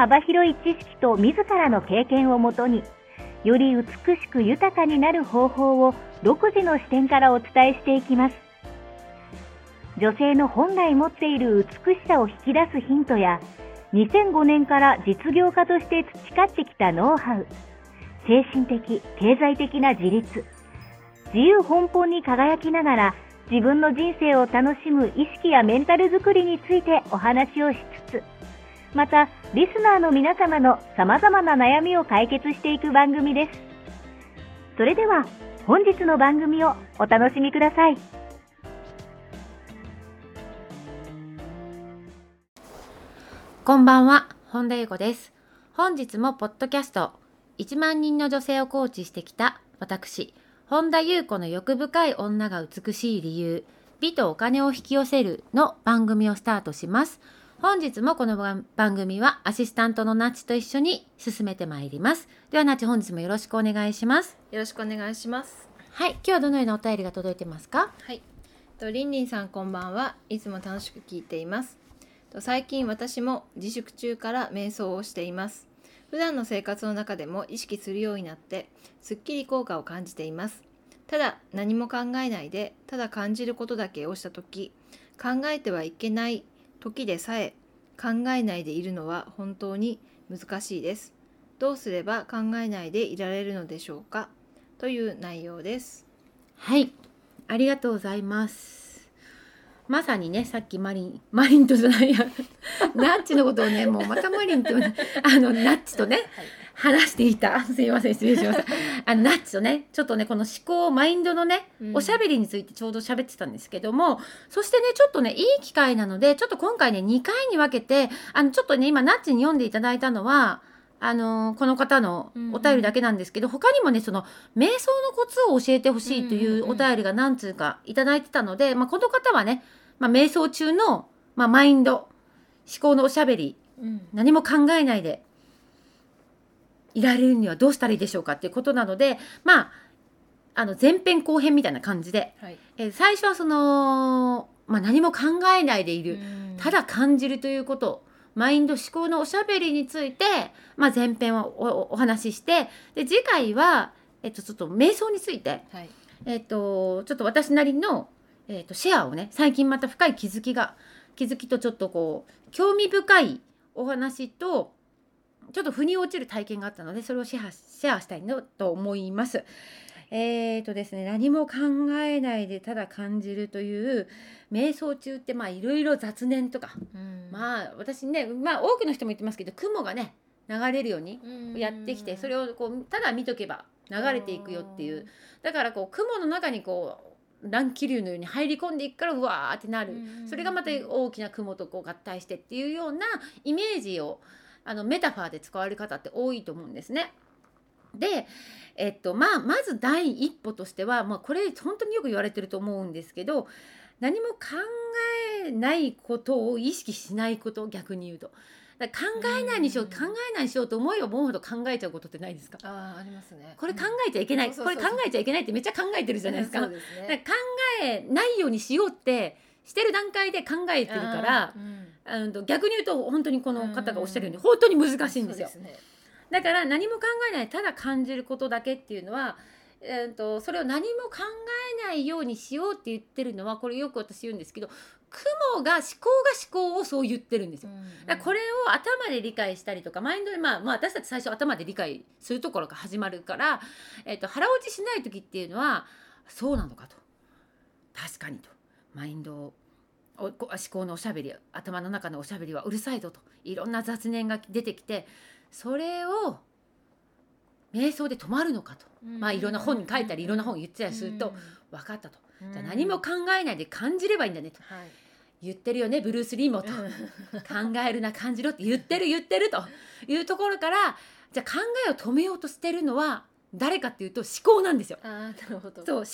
幅広い知識と自らの経験をもとに、より美しく豊かになる方法を独自の視点からお伝えしていきます。女性の本来持っている美しさを引き出すヒントや、2005年から実業家として培ってきたノウハウ、精神的、経済的な自立、自由奔放に輝きながら自分の人生を楽しむ意識やメンタルづくりについてお話をしつつ、また、リスナーの皆様の様々な悩みを解決していく番組です。それでは、本日の番組をお楽しみください。こんばんは、本田裕子です。本日もポッドキャスト、1万人の女性をコーチしてきた私、本田裕子の欲深い女が美しい理由、美とお金を引き寄せるの番組をスタートします。本日もこの番番組はアシスタントのナッチと一緒に進めてまいります。ではナッチ本日もよろしくお願いします。よろしくお願いします。はい、今日はどのようなお便りが届いてますか？はい。とりんりんさんこんばんは。いつも楽しく聞いています。と最近私も自粛中から瞑想をしています。普段の生活の中でも意識するようになって、すっきり効果を感じています。ただ何も考えないで、ただ感じることだけをしたとき、考えてはいけない時でさえ考えないでいるのは本当に難しいです。どうすれば考えないでいられるのでしょうか？という内容です。はい、ありがとうございます。まさにね、さっきマリン、マリンとじゃないや、ナッチのことをね、もうまたマリンと、ね、あの、ナッチとね、話していた。すいません、失礼しました。あの、ナッチとね、ちょっとね、この思考、マインドのね、うんおしゃべりについてちょうど喋ってたんですけども、そしてね、ちょっとね、いい機会なので、ちょっと今回ね、2回に分けて、あの、ちょっとね、今、ナッチに読んでいただいたのは、あのこの方のお便りだけなんですけど、他にもねその瞑想のコツを教えてほしいというお便りが何通かいただいてたので、まあ、この方はね、まあ、瞑想中の、まあ、マインド思考のおしゃべりうん何も考えないでいられるにはどうしたらいいでしょうかっていうことなのでまああの前編後編みたいな感じで、はい。えー最初はその、まあ、何も考えないでいる、ただ感じるということマインド思考のおしゃべりについて、まあ、前編をおお話ししてで次回は、えっと、ちょっと瞑想について、はい。えっと、ちょっと私なりの、えっと、シェアをね最近また深い気づきが気づきとちょっとこう興味深いお話とちょっと腑に落ちる体験があったのでそれをシェアシェアしたいなと思います。えーとですね、何も考えないでただ感じるという瞑想中ってまあいろいろ雑念とか、うん。まあ私ね、まあ、多くの人も言ってますけど雲がね流れるようにやってきてそれををこうただ見とけば流れていくよっていう。だからこう雲の中にこう乱気流のように入り込んでいくからうわーってなる。それがまた大きな雲とこう合体してっていうようなイメージをあのメタファーで使われる方って多いと思うんですね。で、えっとまあ、まず第一歩としては、まあ、これ本当によく言われてると思うんですけど何も考えないことを意識しないこと逆に言うと。考えないにしよううん考えないにしようと思えば思うほど考えちゃうことってないですか？ああありますね。これ考えちゃいけない、これ考えちゃいけないってめっちゃ考えてるじゃないですか。ね。だから考えないようにしようってしてる段階で考えてるからうん。逆に言うと本当にこの方がおっしゃるようにうん。本当に難しいんですよ。そうね。だから何も考えないただ感じることだけっていうのは、えー、とそれを何も考えないようにしようって言ってるのはこれよく私言うんですけど雲が思考が思考をそう言ってるんですよ。だこれを頭で理解したりとかマインドで、まあ、まあ私たち最初頭で理解するところが始まるから、えっと腹落ちしない時っていうのはそうなのかと。確かにとマインドを思考のおしゃべり頭の中のおしゃべりはうるさいぞと。いろんな雑念が出てきてそれを瞑想で止まるのかと、まあいろんな本に書いたりいろんな本言ってたりすると分かったと。じゃあ何も考えないで感じればいいんだねと。はい。言ってるよねブルース・リーもと。考えるな感じろって言ってる言ってると。いうところからじゃあ考えを止めようとしてるのは誰かっていうと思考なんですよ。あーなるほど。そう思考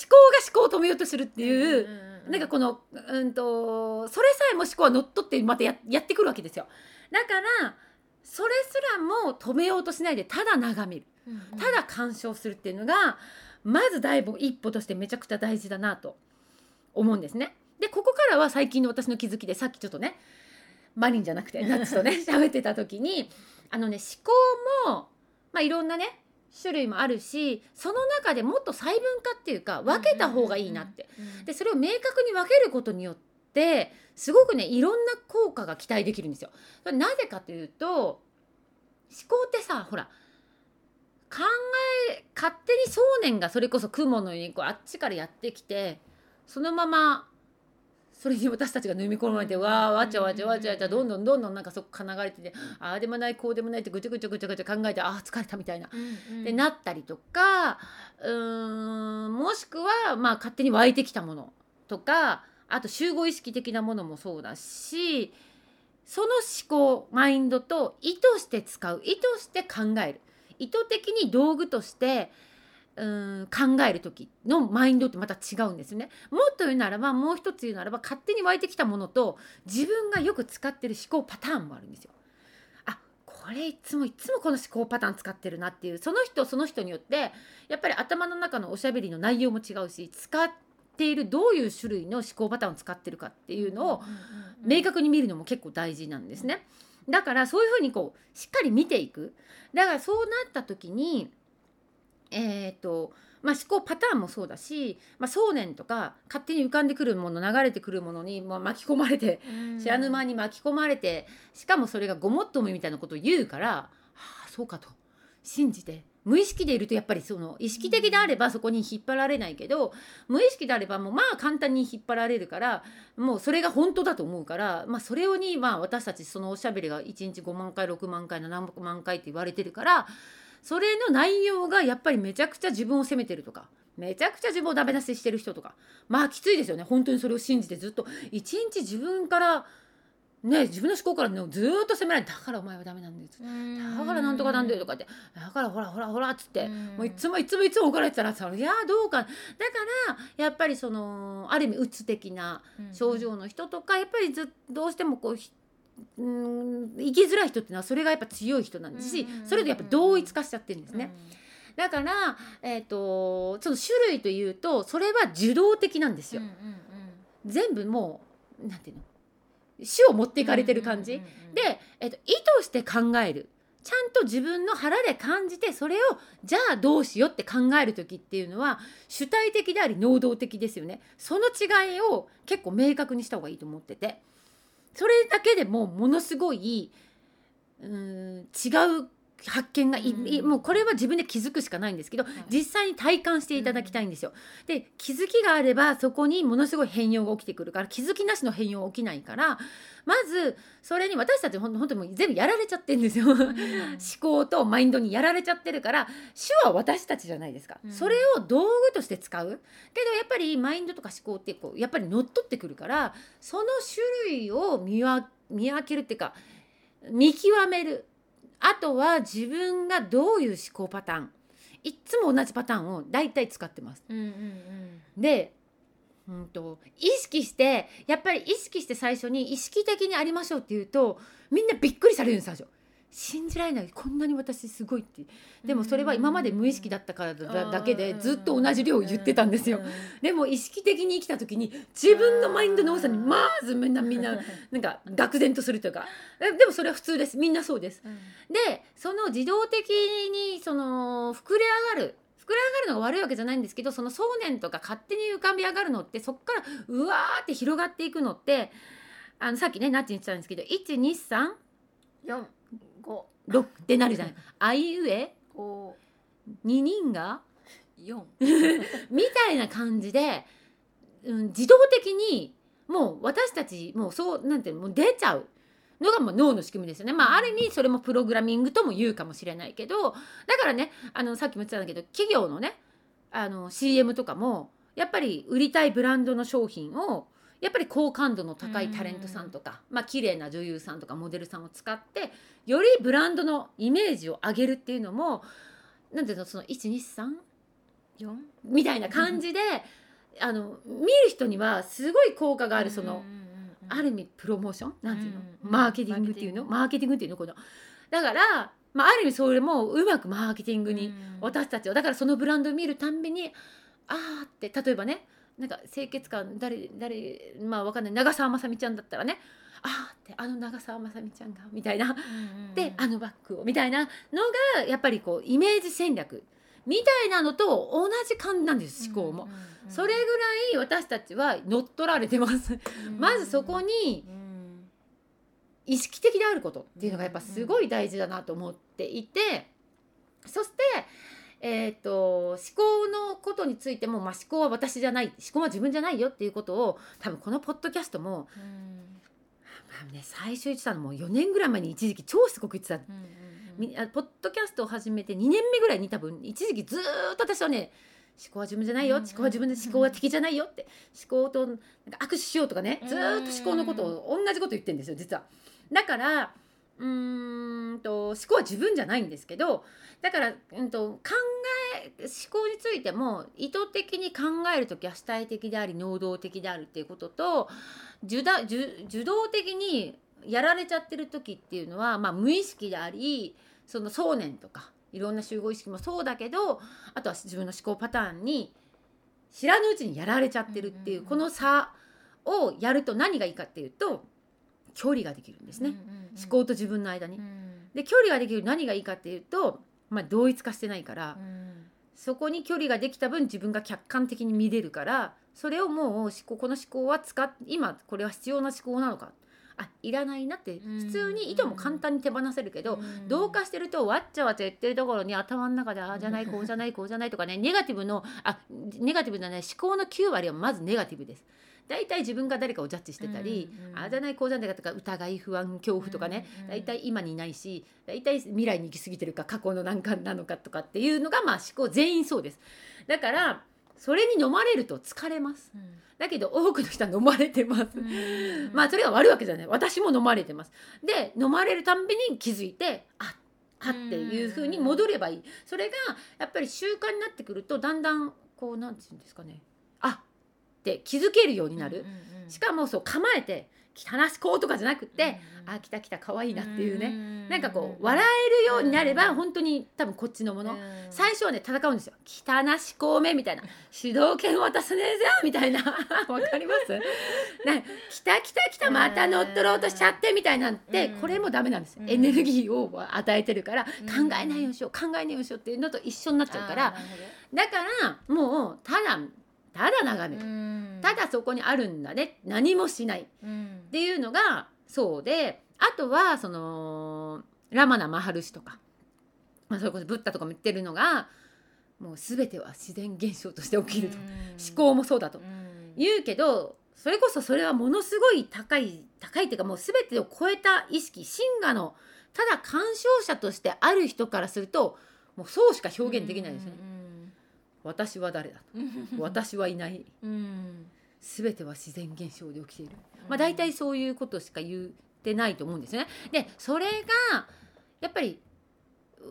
が思考を止めようとするっていう、うんなんかこのうんとそれさえも思考は乗っ取ってまたややってくるわけですよ。だからそれすらも止めようとしないでただ眺めるただ鑑賞するっていうのがまず第一歩としてめちゃくちゃ大事だなと思うんですね。でここからは最近の私の気づきでさっきちょっとねマリンじゃなくてナッツとね 喋ってた時にあのね思考もまあいろんなね種類もあるしその中でもっと細分化っていうか分けた方がいいなって。でそれを明確に分けることによってすごくねいろんな効果が期待できるんですよ。なぜかというと思考ってさほら考え勝手に想念がそれこそ雲のようにこうあっちからやってきてそのままそれに私たちが飲み込まれてわーわちゃわちゃわちゃわちゃどんどんどんどんなんかそこから流れててああでもないこうでもないってぐちゃぐちゃぐちゃぐちゃ考えてああ疲れたみたいな。でなったりとかうーんもしくはまあ勝手に湧いてきたものとかあと集合意識的なものもそうだしその思考マインドと意図して使う。意図して考える。意図的に道具としてうーん考える時のマインドってまた違うんですね。もっと言うならばもう一つ言うならば勝手に湧いてきたものと自分がよく使ってる思考パターンもあるんですよ。あこれいつもいつもこの思考パターン使ってるなっていうその人その人によってやっぱり頭の中のおしゃべりの内容も違うし使っているどういう種類の思考パターンを使ってるかっていうのを明確に見るのも結構大事なんですね。だからそういうふうにこうしっかり見ていく。だからそうなった時にえっ、とまあ、思考パターンもそうだし、まあ、想念とか勝手に浮かんでくるもの流れてくるものに、まあ、巻き込まれて知らぬ間に巻き込まれてしかもそれがごもっともみたいなことを言うから、はあ、そうかと。信じて。無意識でいるとやっぱりその意識的であればそこに引っ張られないけど無意識であればもうまあ簡単に引っ張られるからもうそれが本当だと思うから、まあ、それをにまあ私たちそのおしゃべりが1日5万回6万回7万回って言われてるからそれの内容がやっぱりめちゃくちゃ自分を責めてるとかめちゃくちゃ自分をダメ出ししてる人とかまあきついですよね。本当にそれを信じてずっと。一日自分からね自分の思考から、ね、ずーっと責められてだからお前はダメなんですだからなんとかなんだよとかって。だからほらほらほらっつってもういつもいつもいつも怒られてたらさいやどうか。だからやっぱりそのある意味うつ的な症状の人とかやっぱりずどうしてもこうひうん生きづらい人っていうのはそれがやっぱ強い人なんですしそれでやっぱ同一化しちゃってるんですね。だから、えー、とその種類というとそれは受動的なんですよ。全部もうなんていうの？種を持っていかれてる感じ。で、えっと、意図して考える。ちゃんと自分の腹で感じてそれをじゃあどうしようって考える時っていうのは主体的であり能動的ですよね。その違いを結構明確にした方がいいと思っててそれだけでもものすごいうん違う発見がい、い。もうこれは自分で気づくしかないんですけど、実際に体感していただきたいんですよ。で気づきがあればそこにものすごい変容が起きてくるから気づきなしの変容は起きないからまずそれに私たちほん本当にもう全部やられちゃってるんですよ。思考とマインドにやられちゃってるから手は私たちじゃないですか、うん。それを道具として使う。けどやっぱりマインドとか思考ってこうやっぱり乗っ取ってくるからその種類を見わ見分けるっていうか見極めるあとは自分がどういう思考パターンいっつも同じパターンを大体使ってます。でうんと意識してやっぱり意識して最初に意識的にありましょうって言うとみんなびっくりされるんです最初。信じられない。こんなに私すごいって。でもそれは今まで無意識だったからだだけでずっと同じ量を言ってたんですよ。でも意識的に生きた時に自分のマインドの多さにまずみんなみんな なんか愕然とするというか。ででもそれは普通です。みんなそうです。でその自動的にその膨れ上がる膨れ上がるのが悪いわけじゃないんですけどその想念とか勝手に浮かび上がるのってそこからうわーって広がっていくのってあのさっきねナッチに言ってたんですけど123四。五6ってなるじゃない。あいうえ五二人が四 みたいな感じで、うん、自動的にもう私たちもうそうなんていうのもう出ちゃうのがもう脳の仕組みですよね。まあある意味それもプログラミングとも言うかもしれないけどだからねあのさっきも言ってたんだけど企業のねあの CM とかもやっぱり売りたいブランドの商品をやっぱり好感度の高いタレントさんとか、まあ綺麗な女優さんとかモデルさんを使ってよりブランドのイメージを上げるっていうのもなんていうのその123 4みたいな感じで、あの見る人にはすごい効果があるその、ある意味プロモーション？なんていうの、うんマーケティングっていうの？ママーケティングっていうの？この。だから、まあ、ある意味それもうまくマーケティングに私たちはだからそのブランドを見るたんびにあーって例えばねなんか清潔感誰誰まあわかんない。長澤まさみちゃんだったらねあーってあの長澤まさみちゃんがみたいな。であのバッグをみたいなのがやっぱりこうイメージ戦略。みたいなのと同じ感じなんです思考も。それぐらい私たちは乗っ取られてます。まずそこに意識的であることっていうのがやっぱすごい大事だなと思っていて。そして、えー、と思考のことについても、まあ、思考は私じゃない思考は自分じゃないよっていうことを多分このポッドキャストも、まあね、最初言ってたのも4年ぐらい前に一時期超すごく言ってた。みあポッドキャストを始めて2年目ぐらいに多分一時期ずーっと私はね思考は自分じゃないようん思考は自分で思考は敵じゃないよって思考となんか握手しようとかねずーっと思考のことを同じこと言ってるんですよ実は。だからうーんと思考は自分じゃないんですけどだから、うん、と考え思考についても意図的に考える時は主体的であり能動的であるっていうことと受だ受受動的にやられちゃってる時っていうのは、まあ、無意識でありその想念とかいろんな集合意識もそうだけどあとは自分の思考パターンに知らぬうちにやられちゃってるっていう,、この差をやると何がいいかっていうと距離ができるんですね、思考と自分の間に。で距離ができる何がいいかっていうと、まあ、同一化してないから、そこに距離ができた分自分が客観的に見れるからそれをもう思考この思考は使っ今これは必要な思考なのか。あいらないなってうん。普通に意図も簡単に手放せるけど、同化してるとわっちゃわちゃ言ってるところに頭の中でああじゃないこうじゃないこうじゃないとかねネガティブのあネガティブじゃない思考の9割はまずネガティブです。大体自分が誰かをジャッジしてたり、うんうんああじゃないこうじゃないかとか疑い不安恐怖とかね、うんうん大体今にいないし大体未来に行き過ぎてるか過去の何かなのかとかっていうのがまあ思考全員そうです。だからそれに飲まれると疲れます。だけど多くの人は飲まれてます。まあそれが悪いわけじゃない。私も飲まれてます。で飲まれるたんびに気づいてああっていう風に戻ればいい。それがやっぱり習慣になってくるとだんだんこうなんていうんですかね。あって気づけるようになる、しかもそう構えて汚しこうとかじゃなくって、あ来た来た可愛いなっていうね、なんかこう笑えるようになれば本当に多分こっちのもの、最初はね戦うんですよ。汚しこうめみたいな。主導権渡すねえぞみたいな。わかります？ね来た来た来たまた乗っ取ろうとしちゃってみたいなんて、うん。これもダメなんですよ、うん。エネルギーを与えてるから、うん。考えないようにしよう考えないようにしようっていうのと一緒になっちゃうから。だからもうただただ眺める、ただそこにあるんだね。何もしない。っていうのがそうであとはそのラマナ・マハルシとか、まあ、それこそブッダとかも言ってるのがもう全ては自然現象として起きると、思考もそうだと。言うけどそれこそそれはものすごい高い高いっていうかもう全てを超えた意識真我のただ鑑賞者としてある人からするともうそうしか表現できないですよね。私は誰だと。私はいない。全ては自然現象で起きている。まあ、大体そういうことしか言ってないと思うんですよね。でそれがやっぱりう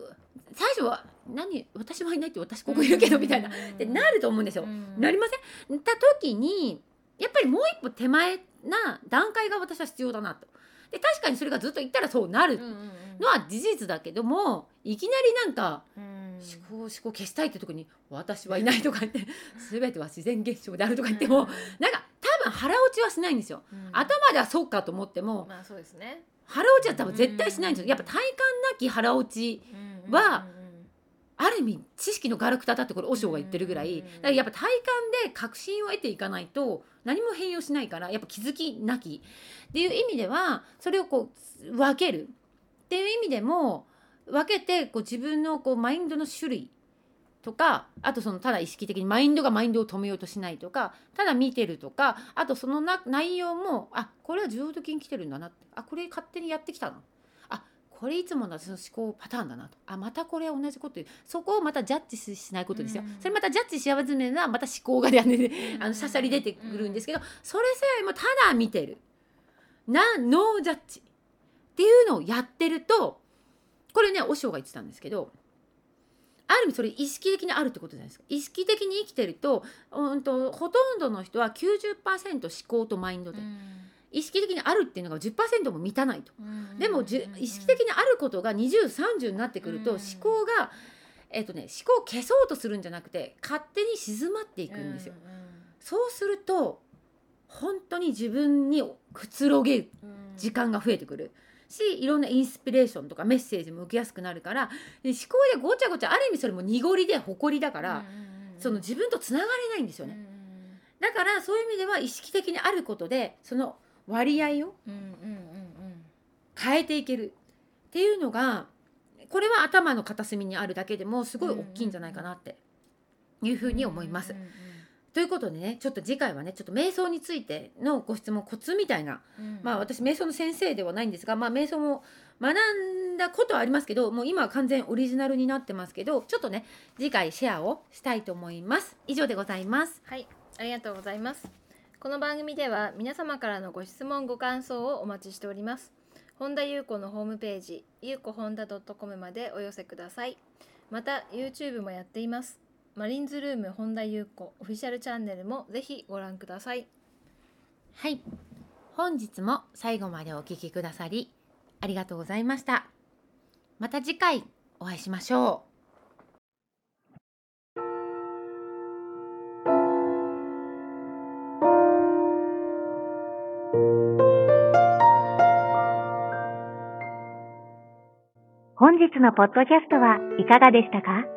最初は「何私はいないって私ここいるけど」みたいな。ってなると思うんですよ。なりません？た時にやっぱりもう一歩手前な段階が私は必要だなと。で確かにそれがずっと言ったらそうなるのは事実だけどもいきなりなんか思考思考消したいってとこに「私はいない」とか言って「全ては自然現象である」とか言ってもなんか多分腹落ちはしないんですよ。頭ではそうかと思ってもまあそうですね。腹落ちは多分絶対しないんですよ。やっぱ体感なき腹落ちはある意味知識のガラクタだってこれ和尚が言ってるぐらい。うんだからやっぱ体感で確信を得ていかないと何も変容しないからやっぱ気づきなき。っていう意味ではそれをこう分ける。っていう意味でも分けてこう自分のこうマインドの種類とかあとそのただ意識的にマインドがマインドを止めようとしないとかただ見てるとかあとそのな内容もあこれは受動的に来てるんだなってあこれ勝手にやってきたな。あこれいつもの私の思考パターンだなと。あまたこれ同じこと言う。そこをまたジャッジしないことですよ、うん。それまたジャッジし始めるのはまた思考が、ね、あのしゃしゃり出てくるんですけど、それさえもただ見てる。なノージャッジ。っていうのをやってるとこれね和尚が言ってたんですけどある意味それ意識的にあるってことじゃないですか。意識的に生きてると,、うん、とほとんどの人は90%思考とマインドで、意識的にあるっていうのが10%も満たないと。でもじゅ意識的にあることが2030になってくるとうん。思考が、えっとね、思考を消そうとするんじゃなくて勝手に静まっていくんですよ。そうすると本当に自分にくつろげる時間が増えてくるしいろんなインスピレーションとかメッセージも受けやすくなるからで思考でごちゃごちゃある意味それも濁りで誇りだから、その自分とつながれないんですよね。だからそういう意味では意識的にあることでその割合を変えていけるっていうのがこれは頭の片隅にあるだけでもすごい大きいんじゃないかなっていうふうに思います。ということでねちょっと次回はねちょっと瞑想についてのご質問コツみたいなまあ私瞑想の先生ではないんですがまあ瞑想も学んだことはありますけどもう今は完全オリジナルになってますけどちょっとね次回シェアをしたいと思います。以上でございます。はい、ありがとうございます。この番組では皆様からのご質問ご感想をお待ちしております。本田裕子のホームページ、ゆうこ本田 .com までお寄せください。また YouTube もやっています。マリンズルーム本田裕子オフィシャルチャンネルもぜひご覧ください。はい。本日も最後までお聞きくださりありがとうございました。また次回お会いしましょう。本日のポッドキャストはいかがでしたか？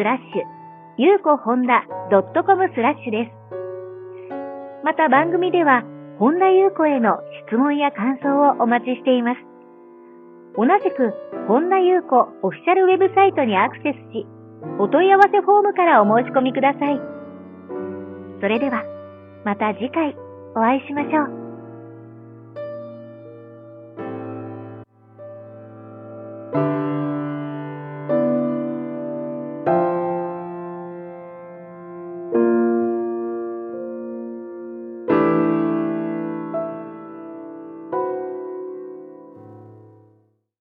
スラッシュゆうこほんだ .com スラッシュです。また番組では本田ゆう子への質問や感想をお待ちしています。同じく本田ゆう子オフィシャルウェブサイトにアクセスし、お問い合わせフォームからお申し込みください。それでは、また次回お会いしましょう。